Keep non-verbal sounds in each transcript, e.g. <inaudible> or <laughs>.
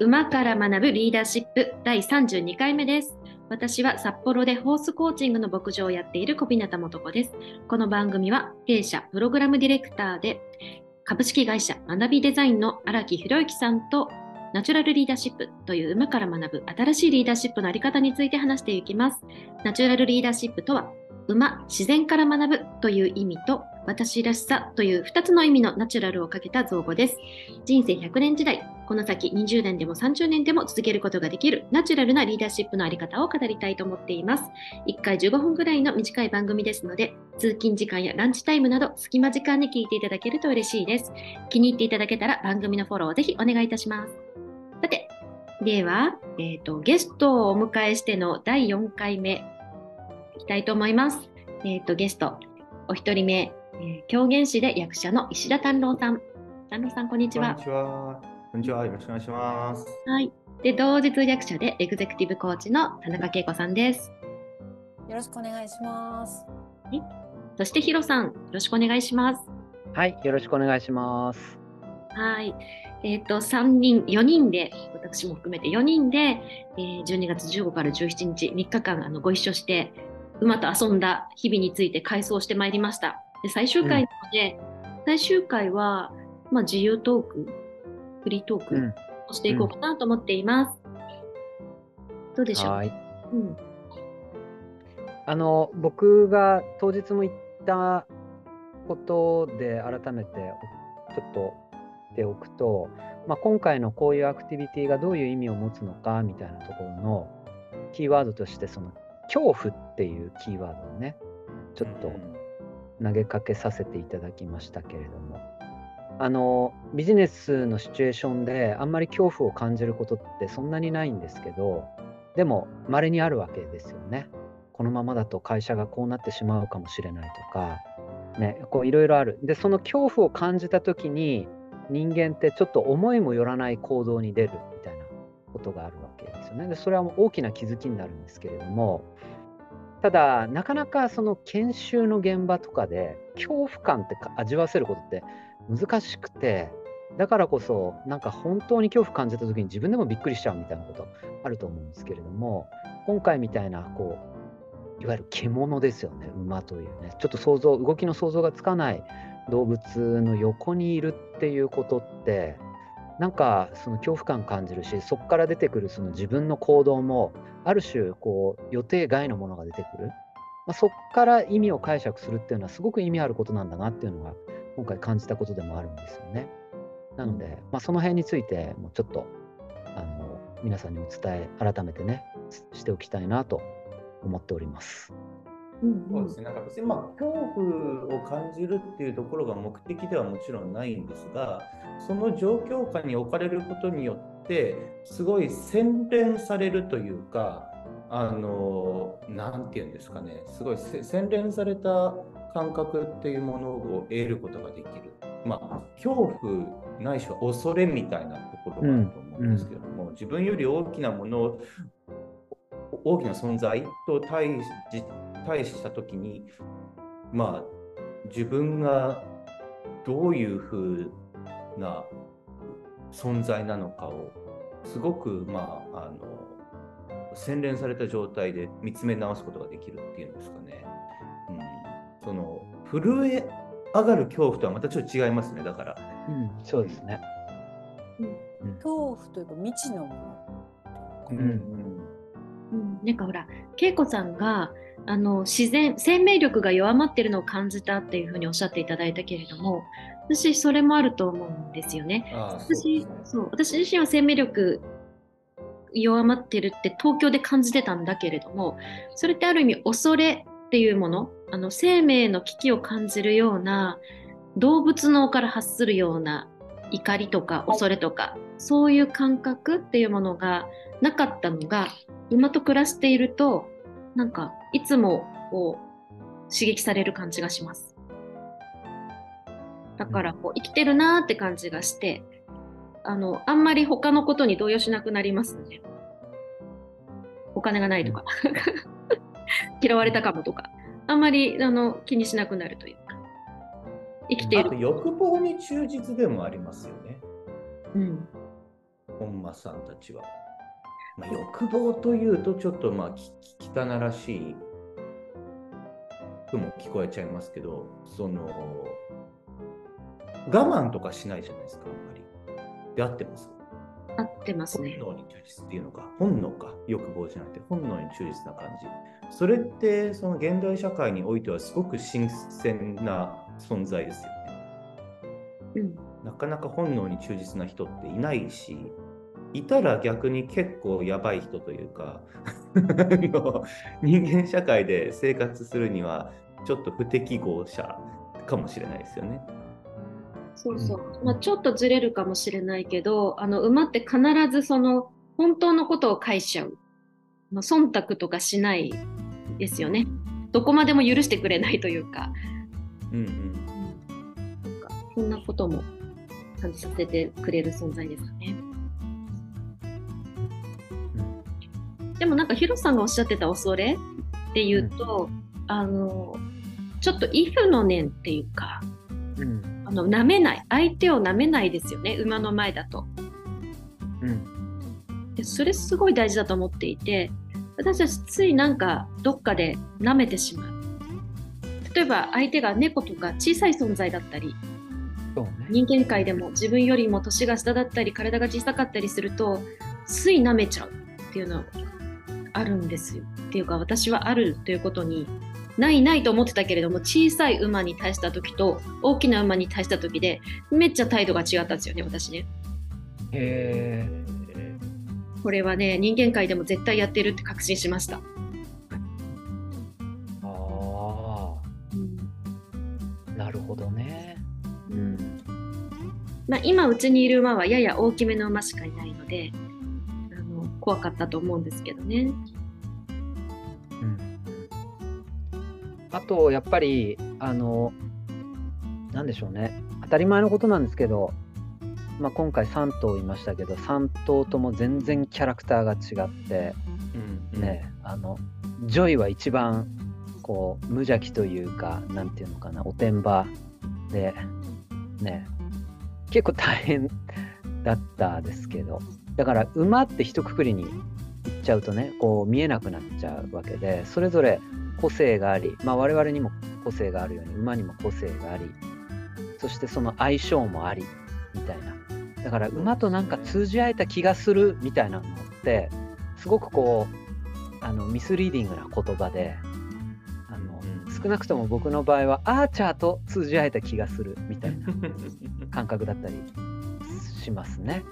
馬から学ぶリーダーシップ第32回目です。私は札幌でホースコーチングの牧場をやっている小日向素子です。この番組は弊社プログラムディレクターで株式会社学びデザインの荒木博之さんとナチュラルリーダーシップという馬から学ぶ新しいリーダーシップのあり方について話していきます。ナチュラルリーダーシップとは馬、自然から学ぶという意味と私らしさという2つの意味のナチュラルをかけた造語です。人生100年時代、この先20年でも30年でも続けることができるナチュラルなリーダーシップのあり方を語りたいと思っています。1回15分ぐらいの短い番組ですので、通勤時間やランチタイムなど隙間時間に聞いていただけると嬉しいです。気に入っていただけたら番組のフォローをぜひお願いいたします。さて、では、えーと、ゲストをお迎えしての第4回目いきたいと思います。えっ、ー、と、ゲスト、お一人目、えー、狂言師で役者の石田丹郎さん。丹郎さん、こんにちは。こんにちは。こんにちは。よろしくお願いします。はい。で、同日役者でエグゼクティブコーチの田中恵子さんです。よろしくお願いします。はい。そしてヒロさん、よろしくお願いします。はい、よろしくお願いします。はい。えっ、ー、と、3人、4人で、私も含めて4人で、えー、12月15から17日、3日間あのご一緒して、馬と遊んだ日々について回想してまいりました。で最終回なので、うん、最終回は、まあ、自由トーク、フリートークをしていこうかなと思っています。うん、どうでしょう、はい。うん、あの僕が当日も言ったことで改めてちょっとておくと、まあ、今回のこういうアクティビティがどういう意味を持つのかみたいなところのキーワードとしてその恐怖っていうキーワードをねちょっと投げかけさせていただきましたけれどもあのビジネスのシチュエーションであんまり恐怖を感じることってそんなにないんですけどでも稀にあるわけですよね。このままだと会社がこうなってしまうかもしれないとかねこういろいろある。でその恐怖を感じた時に人間ってちょっと思いもよらない行動に出るみたいなことがあるわけですよね。でそれは大きな気づきになるんですけれどもただなかなかその研修の現場とかで恐怖感って味わわせることって難しくてだからこそなんか本当に恐怖感じた時に自分でもびっくりしちゃうみたいなことあると思うんですけれども今回みたいなこういわゆる獣ですよね。馬というね。ちょっと想像動きの想像がつかない動物の横にいるっていうことってなんかその恐怖感感じるしそこから出てくるその自分の行動もある種こう予定外のものが出てくる、まあ、そこから意味を解釈するっていうのはすごく意味あることなんだなっていうのが今回感じたことでもあるんですよね。なので、まあ、その辺についてもうちょっとあの皆さんにお伝え改めてねしておきたいなと思っております。そうですね、なんか別にまあ恐怖を感じるっていうところが目的ではもちろんないんですが、その状況下に置かれることによって、すごい洗練されるというか、あの、なんていうんですかね、すごい洗練された感覚っていうものを得ることができる。まあ、恐怖ないしは恐れみたいなところがあると思うんですけども、うんうん、自分より大きなもの大きな存在と対対した時にまあ自分がどういうふうな存在なのかをすごくまああの洗練された状態で見つめ直すことができるっていうんですかね。うん、その震え上がる恐怖とはまたちょっと違いますねだから。うん、そうですね。うん、恐怖というか未知のもの。うん、うんうん、なんかほら恵子さんがあの自然生命力が弱まってるのを感じたっていうふうにおっしゃっていただいたけれども私それもあると思うんですよね。私そう私自身は生命力弱まってるって東京で感じてたんだけれどもそれってある意味恐れっていうものあの生命の危機を感じるような動物脳から発するような怒りとか恐れとかそういう感覚っていうものがなかったのが馬と暮らしているとなんかいつもこう刺激される感じがします。だからこう生きてるなーって感じがしてあのあんまり他のことに動揺しなくなりますね。お金がないとか <laughs> 嫌われたかもとかあんまりあの気にしなくなるというか生きている。欲望に忠実でもありますよね。うん本間さんたちは。まあ、欲望というと、ちょっとまあ、き汚らしいふも聞こえちゃいますけど、その、我慢とかしないじゃないですか、あんまり。で、合ってます合ってますね。本能に忠実っていうのか、本能か、欲望じゃなくて、本能に忠実な感じ。それって、その現代社会においてはすごく新鮮な存在ですよね。うん。なかなか本能に忠実な人っていないし、いたら逆に結構やばい人というか、<laughs> 人間社会で生活するにはちょっと不適合者かもしれないですよね。そうそう。まあ、ちょっとずれるかもしれないけど、あの馬って必ずその本当のことを返しちゃう。まあ、忖度とかしないですよね。どこまでも許してくれないというか、うんうん。なんかそんなことも感じさせてくれる存在ですかね。でもなんかヒロさんがおっしゃってた恐れっていうと、あのちょっとイフの念っていうかうんあの舐めない。相手を舐めないですよね。馬の前だと。うん。でそれすごい大事だと思っていて私たちついなんかどっかで舐めてしまう。例えば相手が猫とか小さい存在だったりね。人間界でも自分よりも年が下だったり体が小さかったりするとつい舐めちゃうっていうのはあるんですよ。っていうか私はあるということにないないと思ってたけれども小さい馬に対した時と大きな馬に対した時でめっちゃ態度が違ったんですよね私ね。へこれはね人間界でも絶対やってるって確信しました、あ、なるほどね。うん。まあ、今うちにいる馬はやや大きめの馬しかいないのであの怖かったと思うんですけどねあと、やっぱり、あの、なんでしょうね。当たり前のことなんですけど、まあ、今回3頭いましたけど、3頭とも全然キャラクターが違って、うんね、あの、ジョイは一番、こう、無邪気というか、なんていうのかな、おてんばで、ね、結構大変だったですけど、だから、馬って一括りに言っちゃうとね、こう、見えなくなっちゃうわけで、それぞれ個性があり、まあ、我々にも個性があるように、馬にも個性があり、そしてその相性もあり、みたいな。だから、馬となんか通じ合えた気がするみたいなのって、すごくこう、あのミスリーディングな言葉であの、うん少なくとも僕の場合はアーチャーと通じ合えた気がするみたいな <laughs> 感覚だったりしますね。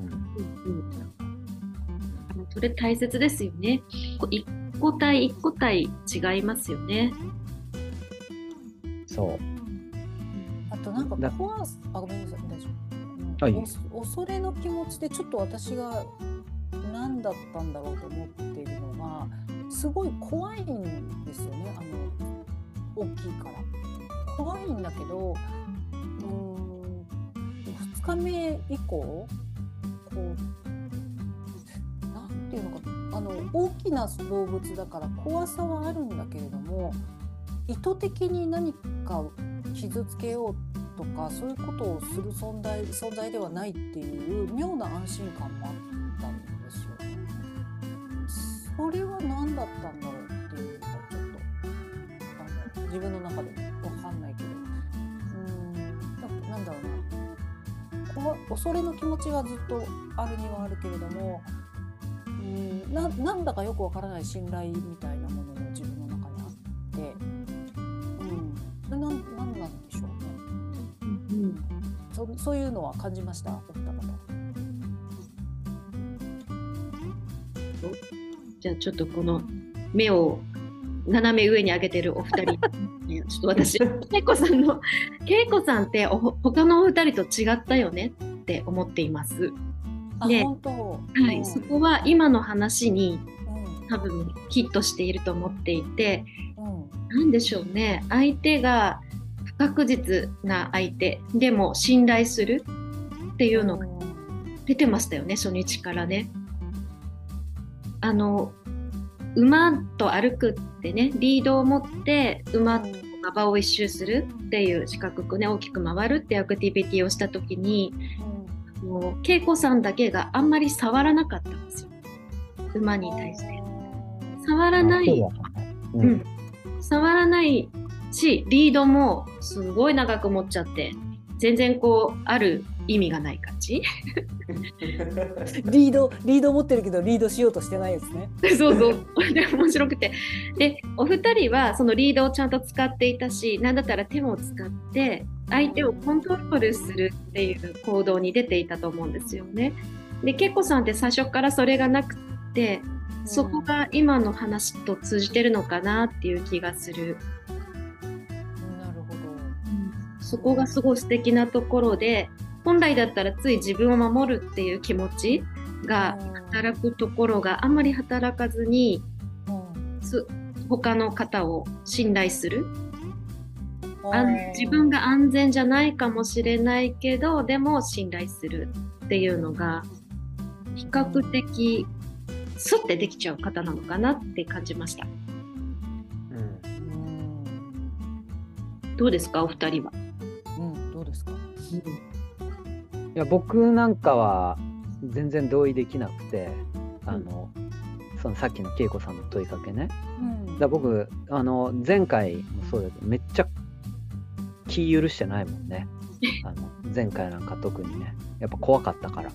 うんそれ大切ですよね。個体一個体違いますよね。そう。あとなんかだ怖さあごめんなさい大丈夫、はい。恐れの気持ちでちょっと私が何だったんだろうと思っているのがすごい怖いんですよね。あの大きいから。怖いんだけどうーん2日目以降こうあの大きな動物だから怖さはあるんだけれども意図的に何か傷つけようとかそういうことをする存在存在ではないっていう妙な安心感もあったんですよ。それは何だったんだろうっていうのがちょっとあの自分の中で分かんないけどうんななんだろうな恐れの気持ちがずっとあるにはあるけれどもななんだかよくわからない信頼みたいなものも自分の中にあって、うん、それなんなんなんでしょうね。うんそそういうのは感じました、お二方。じゃあちょっとこの目を斜め上に上げてるお二人ね <laughs> ちょっと私恵子さんの恵子さんってお他のお二人と違ったよねって思っています。あ、ね本当。はい、うん。そこは今の話にうん。多分ヒットしていると思っていてうん。何でしょうね。相手が不確実な相手でも信頼するっていうのが出てましたよね初日からね。あの馬と歩くってねリードを持って馬と馬場を一周するっていう四角くね大きく回るっていうアクティビティをした時にもう恵子さんだけがあんまり触らなかったんですよ。馬に対して。触らない、そうだったねううんん、触らないしリードもすごい長く持っちゃって全然こうある意味がない感じリードリード持ってるけどリードしようとしてないですね。そうそうで面白くてでお二人はそのリードをちゃんと使っていたし何だったら手も使って相手をコントロールするっていう行動に出ていたと思うんですよね。でけっこさんって最初からそれがなくてそこが今の話と通じてるのかなっていう気がする。なるほど。そこがすごい素敵なところで本来だったらつい自分を守るっていう気持ちが働くところがあんまり働かずにうん。す他の方を信頼する。自分が安全じゃないかもしれないけどでも信頼するっていうのが比較的スッてできちゃう方なのかなって感じました。うん。うん。どうですかお二人は、うんどうですか？いや僕なんかは全然同意できなくてあの、そのさっきの恵子さんの問いかけね。うん。だ僕あの前回もそうだけどめっちゃ気許してないもんね。<laughs> あの前回なんか特にね。やっぱ怖かったから、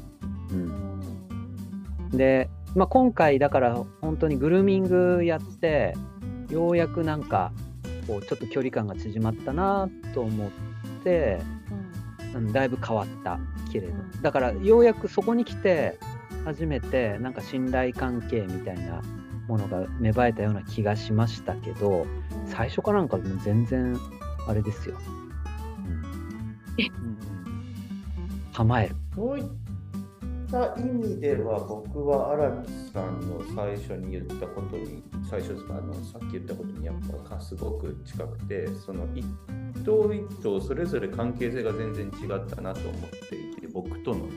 うん、で、まあ、今回だから本当にグルーミングやってようやくなんかこうちょっと距離感が縮まったなと思ってうん。だいぶ変わったけれど。うん。だからようやくそこに来て初めてなんか信頼関係みたいなものが芽生えたような気がしましたけど最初からなんか全然あれですよ、うん。構える。そうい。っった意味では僕は荒木さんの最初に言ったことに最初ですかあのさっき言ったことにやっぱすごく近くてその一頭一頭それぞれ関係性が全然違ったなと思っていて僕との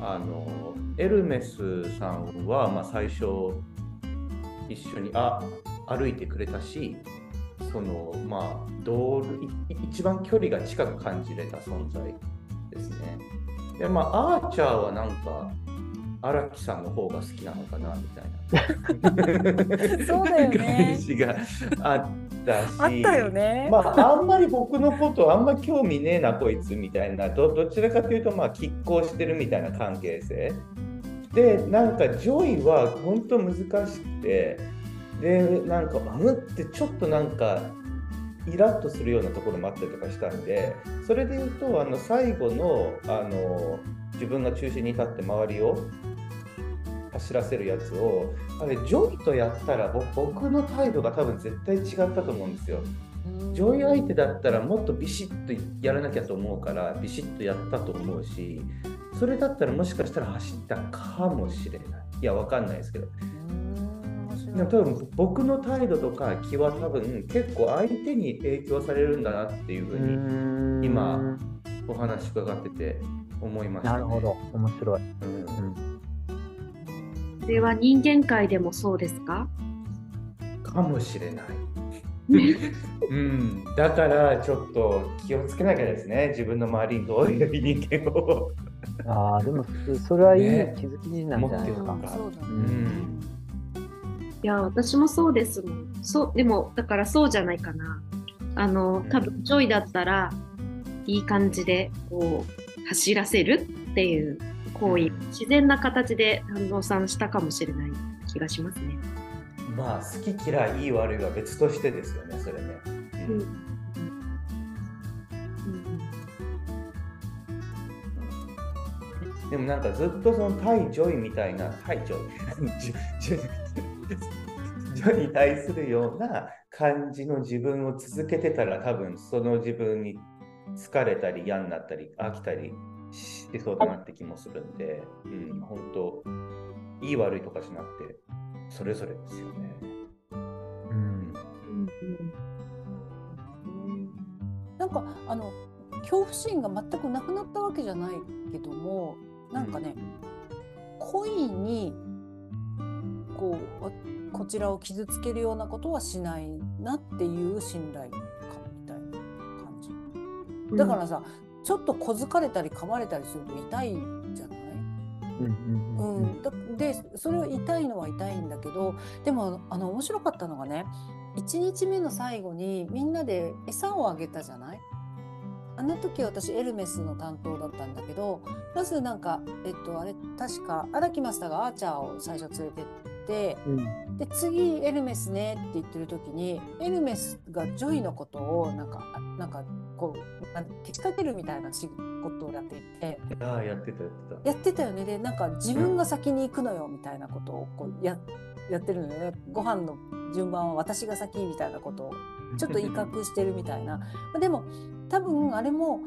あのエルメスさんは、まあ、最初一緒にあ歩いてくれたしそのまあ同い一番距離が近く感じれた存在ですね。でまあアーチャーはなんか荒木さんの方が好きなのかなみたいな。<laughs> そうだよね。感じがあったし。あったよね。まあ、あんまり僕のことあんま興味ねえなこいつみたいな。どどちらかというとまあ拮抗してるみたいな関係性。でなんかジョイは本当難しくて。でなんかあむってちょっとなんかイラッとするようなところもあったりとかしたんでそれで言うとあの最後のあの自分が中心に立って周りを走らせるやつをあれジョイとやったらぼ僕の態度が多分絶対違ったと思うんですよ。ジョイ相手だったらもっとビシッとやらなきゃと思うからビシッとやったと思うしそれだったらもしかしたら走ったかもしれない。いやわかんないですけど多分僕の態度とか気は多分結構相手に影響されるんだなっていうふうに今お話伺ってて思いました、ね、なるほど。面白い、うん。うんこれは人間界でもそうですか？かもしれない。<laughs> うん、だからちょっと気をつけなきゃですね、自分の周りにどういう人間を。ああでもそそれはいいね。気づきなんじゃないですか、うんそうだね。うんいや私もそうですもん。そうでもだからそうじゃないかな。あの多分ジョイだったらいい感じでこう走らせるっていう行為、うん。自然な形で丹野さんしたかもしれない。気がしますね。まあ、好き嫌い、いい悪いは別としてですよね、それね。うん。うん。でもなんかずっとその対ジョイみたいな、対ジョイ？<laughs> ジョジョジョイに対するような感じの自分を続けてたら多分その自分に疲れたり嫌になったり飽きたりしそうだなって気もするんで、うん、本当いい悪いとかじゃなくてそれぞれですよね。うん。うんなんかあの恐怖心が全くなくなったわけじゃないけどもなんかね、故意にこうわこちらを傷つけるようなことはしないなっていう信頼感みたいな感じ。うん。だからさ、ちょっと小づかれたり噛まれたりすると痛いじゃない？うんうんでそれは痛いのは痛いんだけどでもあの面白かったのがね1日目の最後にみんなで餌をあげたじゃない？あの時私エルメスの担当だったんだけどまずなんかえっとあれ確か荒木マスターがアーチャーを最初連れてってうんで次エルメスねって言ってる時にエルメスがジョイのことをなんかあなんかこうなんけしかけるみたいな仕草をやっていて。ああ、やってた、やってた。やってたよねでなんか自分が先に行くのよみたいなことをこうややってるのよねご飯の順番は私が先みたいなことをちょっと威嚇してるみたいなまあでも多分あれも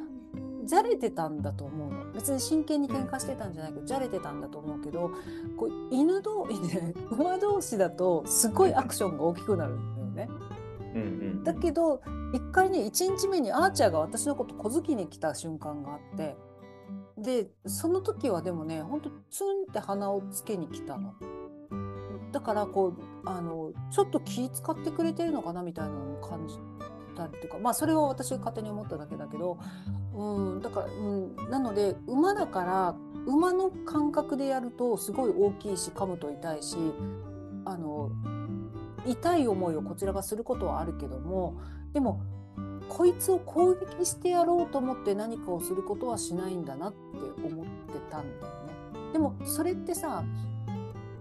じゃれてたんだと思うの別に真剣に喧嘩してたんじゃないけどじゃれてたんだと思うけどこう犬同士で <laughs> 馬同士だとすごいアクションが大きくなるんだよね。うんうん。だけど一回ね1日目にアーチャーが私のこと小突きに来た瞬間があってでその時はでもねほんとツンって鼻をつけに来たの。だからこうあのちょっと気使ってくれてるのかなみたいなのを感じたりとかまあそれは私が勝手に思っただけだけど、うん、だから、うん、なので馬だから馬の感覚でやるとすごい大きいし噛むと痛いしあの痛い思いをこちらがすることはあるけどもでもこいつを攻撃してやろうと思って何かをすることはしないんだなって思ってたんだよね。でもそれってさ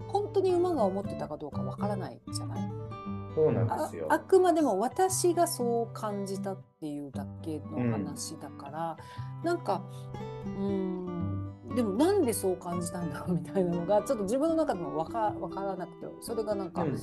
本当に馬が思ってたかどうかわからないじゃないそうなんであすよ。あくまでも私がそう感じたっていうだけの話だから、なんかうーんでもなんでそう感じたんだろうみたいなのがちょっと自分の中でもわかわからなくてそれがなんか、うん。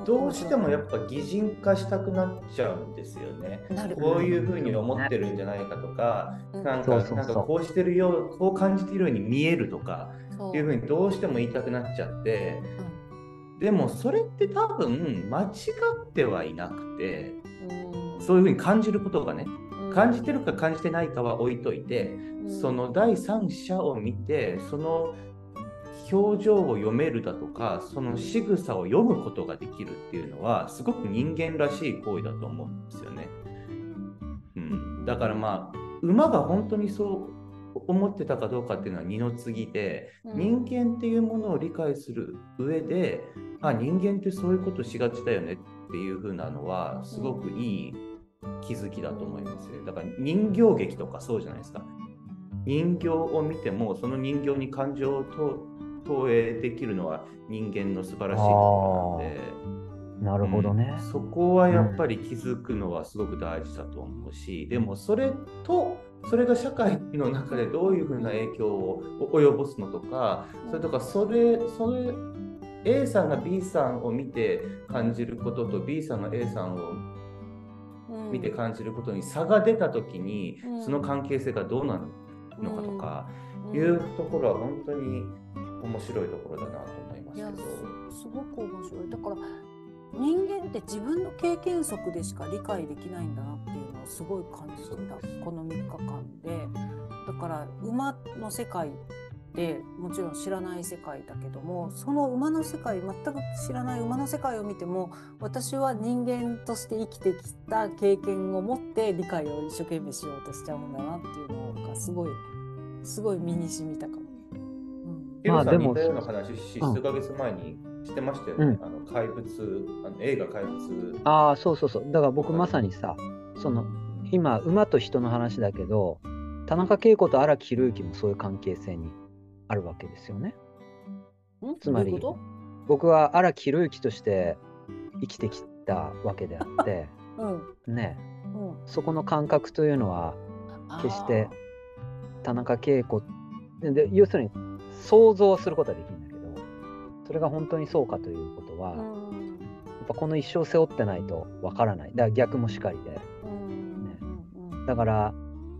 おどうしてもやっ面ぱ擬人化したくなっちゃうんですよね。こういうふうに思ってるんじゃないかとか、うん。なんかそうそうそう。なんかこうしてるよう、こう感じているように見えるとかそう。いうふうにどうしても言いたくなっちゃって、うんでもそれって多分間違ってはいなくて、うん。そういうふうに感じることがね、うん。感じてるか感じてないかは置いといて、うん。その第三者を見て、その表情を読めるだとか、その仕草を読むことができるっていうのは、すごく人間らしい行為だと思うんですよね。うん、だからまあ、馬が本当にそう思ってたかどうかっていうのは二の次で、うん人間っていうものを理解する上で、あ、人間ってそういうことしがちだよねっていう風なのは、すごくいい気づきだと思いますよ。だから人形劇とかそうじゃないですか。人形を見ても、その人形に感情をと投影できるのは人間の素晴らしいところなんで。なるほどねうん。そこはやっぱり気づくのはすごく大事だと思うし、でもそれとそれが社会の中でどういうふうな影響を及ぼすのとかそれとかそれそれ A さんが B さんを見て感じることと B さんが A さんをうん。見て感じることに差が出た時にうん。その関係性がどうなるのかとかうん。いうところは本当に面白いところだなと思いますけど。すすごく面白い。だから人間って自分の経験則でしか理解できないんだなっていうのをすごい感じてたこの3日間でだから馬の世界ってもちろん知らない世界だけどもその馬の世界全く知らない馬の世界を見ても私は人間として生きてきた経験を持って理解を一生懸命しようとしちゃうんだなっていうのがすごいすごい身に染みたかも。うんヒロさんまあでも似たような話数ヶ月前にしてましたよね。うんあの怪物あの、映画怪物。ああ、そうそうそう。だから僕まさにさ、その今、馬と人の話だけど、田中恵子と荒木宏之もそういう関係性にあるわけですよね。ん？つまり僕は荒木宏之として生きてきたわけであって、と <laughs> うん。ね、うん。そこの感覚というのは、決して田中恵子でで要するに想像することはできるんだけどそれが本当にそうかということは、うん。っぱこの一生背負ってないとわからない。だから逆もしかりでだから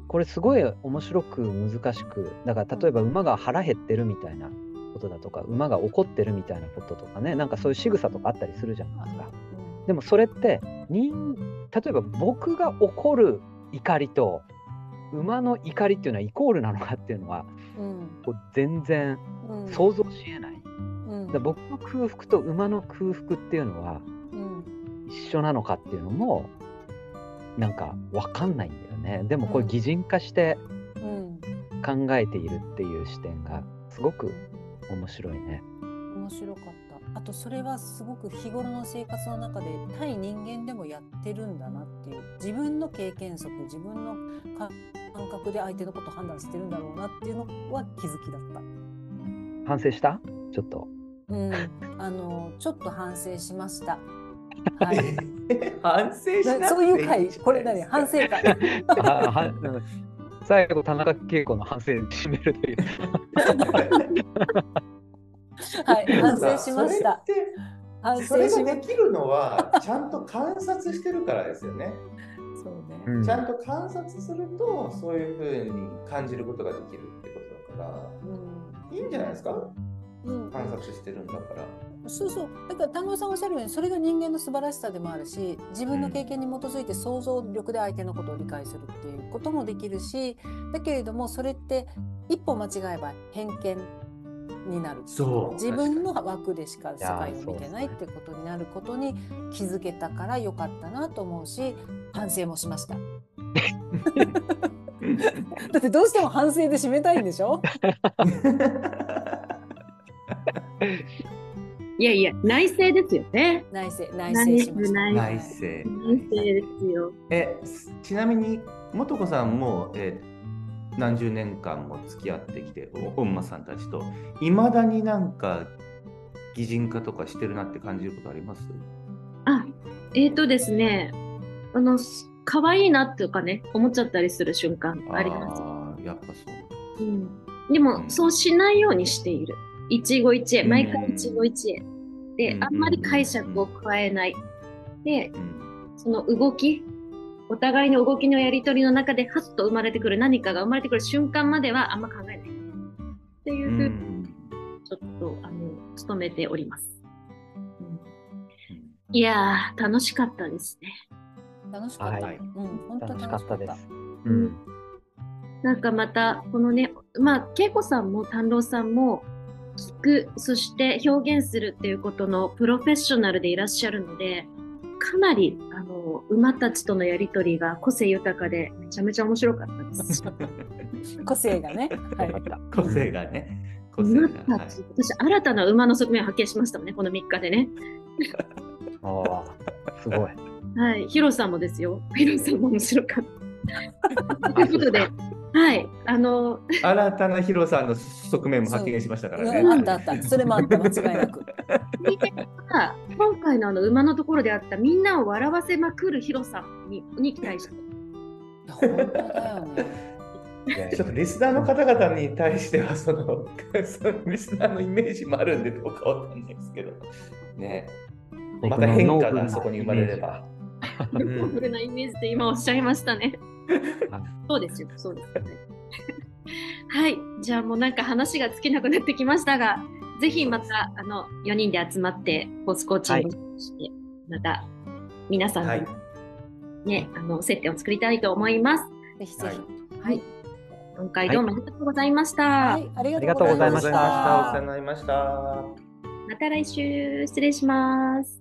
これすごい面白く難しくだから例えば馬が腹減ってるみたいなことだとか馬が怒ってるみたいなこととかねなんかそういう仕草とかあったりするじゃないですか。でもそれって人例えば僕が怒る怒りと馬の怒りっていうのはイコールなのかっていうのはうん。こう全然うん。想像しえない。うん。だ僕の空腹と馬の空腹っていうのはうん。一緒なのかっていうのもなんか分かんないんだよね。でもこれ擬人化して考えているっていう視点がすごく面白いね。面白かったあとそれはすごく日頃の生活の中で対人間でもやってるんだなっていう自分の経験則自分の感覚で相手のこと判断してるんだろうなっていうのは気づきだった。反省した？ちょっと。うん、あのちょっと反省しました。はい、反省しなそういう回、これ何反省会。最後、田中恵子の反省で締めるという。はい、反省しました。反それってそれができるのはちゃんと観察してるからですよね。た。そうね。うんちゃんと観察するとそういうふうに感じることができるってことだからいいんじゃないですか？うん、うん、観察してるんだから。そうそう。だから丹野さんおっしゃるように、それが人間の素晴らしさでもあるし、自分の経験に基づいて想像力で相手のことを理解するっていうこともできるし、だけれどもそれって一歩間違えば偏見になる。そう自分の枠でしか世界を見てないってことになることに気づけたから良かったなと思うし反省もしました <laughs> <laughs> だってどうしても反省で締めたいんでしょ？いやいや、内政ですよね。内省内省しました内政。内政ですよ。えちなみに素子さんも、えー何十年間も付き合ってきてお本間さんたちといまだになんか擬人化とかしてるなって感じることあります？あ、えーとですね、あの、可愛いなとかね、思っちゃったりする瞬間あります。あーやっぱそう。うん、でも、うんそうしないようにしている。一期一会、うん毎回一期一会。でう、んあんまり解釈を加えない。で、うんその動き、お互いの動きのやりとりの中で、はっと生まれてくる何かが生まれてくる瞬間まではあんま考えない。っていうふうに、ちょっと、あの、努めております。うんいやー、楽しかったですね。楽しかった、はいうん本当楽しかったです。うん。なんかまた、このね、まあ、恵子さんも丹郎さんも、聞く、そして表現するっていうことのプロフェッショナルでいらっしゃるので、かなり、あの、馬たちとのやりとりが個性豊かで、めちゃめちゃ面白かったです。<laughs> 個性がねはい個性がね。個性が。はい馬たち、私、新たな馬の側面を発見しましたもんね、この3日でね。ああ、すごい。はい、ヒロさんもですよ。ヒロさんも面白かった。<laughs> ということで、はい、あの、新たなヒロさんの側面も発見しましたからね。うんあったあったそれもあった間違いなくが今回のあの馬のところであったみんなを笑わせまくるヒロさんにに期待して。いや本当だよねちょっとリスナーの方々に対してはその、<laughs> そのリスナーのイメージもあるんでどうかわかんないですけど、ね、また変化がそこに生まれれば。フル <laughs> なイメージで今おっしゃいましたねはい。<laughs> そうですよ、そうですよね。<laughs> はい、じゃあもうなんか話が尽きなくなってきましたが、ぜひまたあの4人で集まってフォースコーチングして、また皆さんはいにね、あの接点を作りたいと思います。ぜひぜひはい。今回どうもありがとうございました。はい、ありがとうございましありがとうございましたた。お世話になりました。また来週失礼します。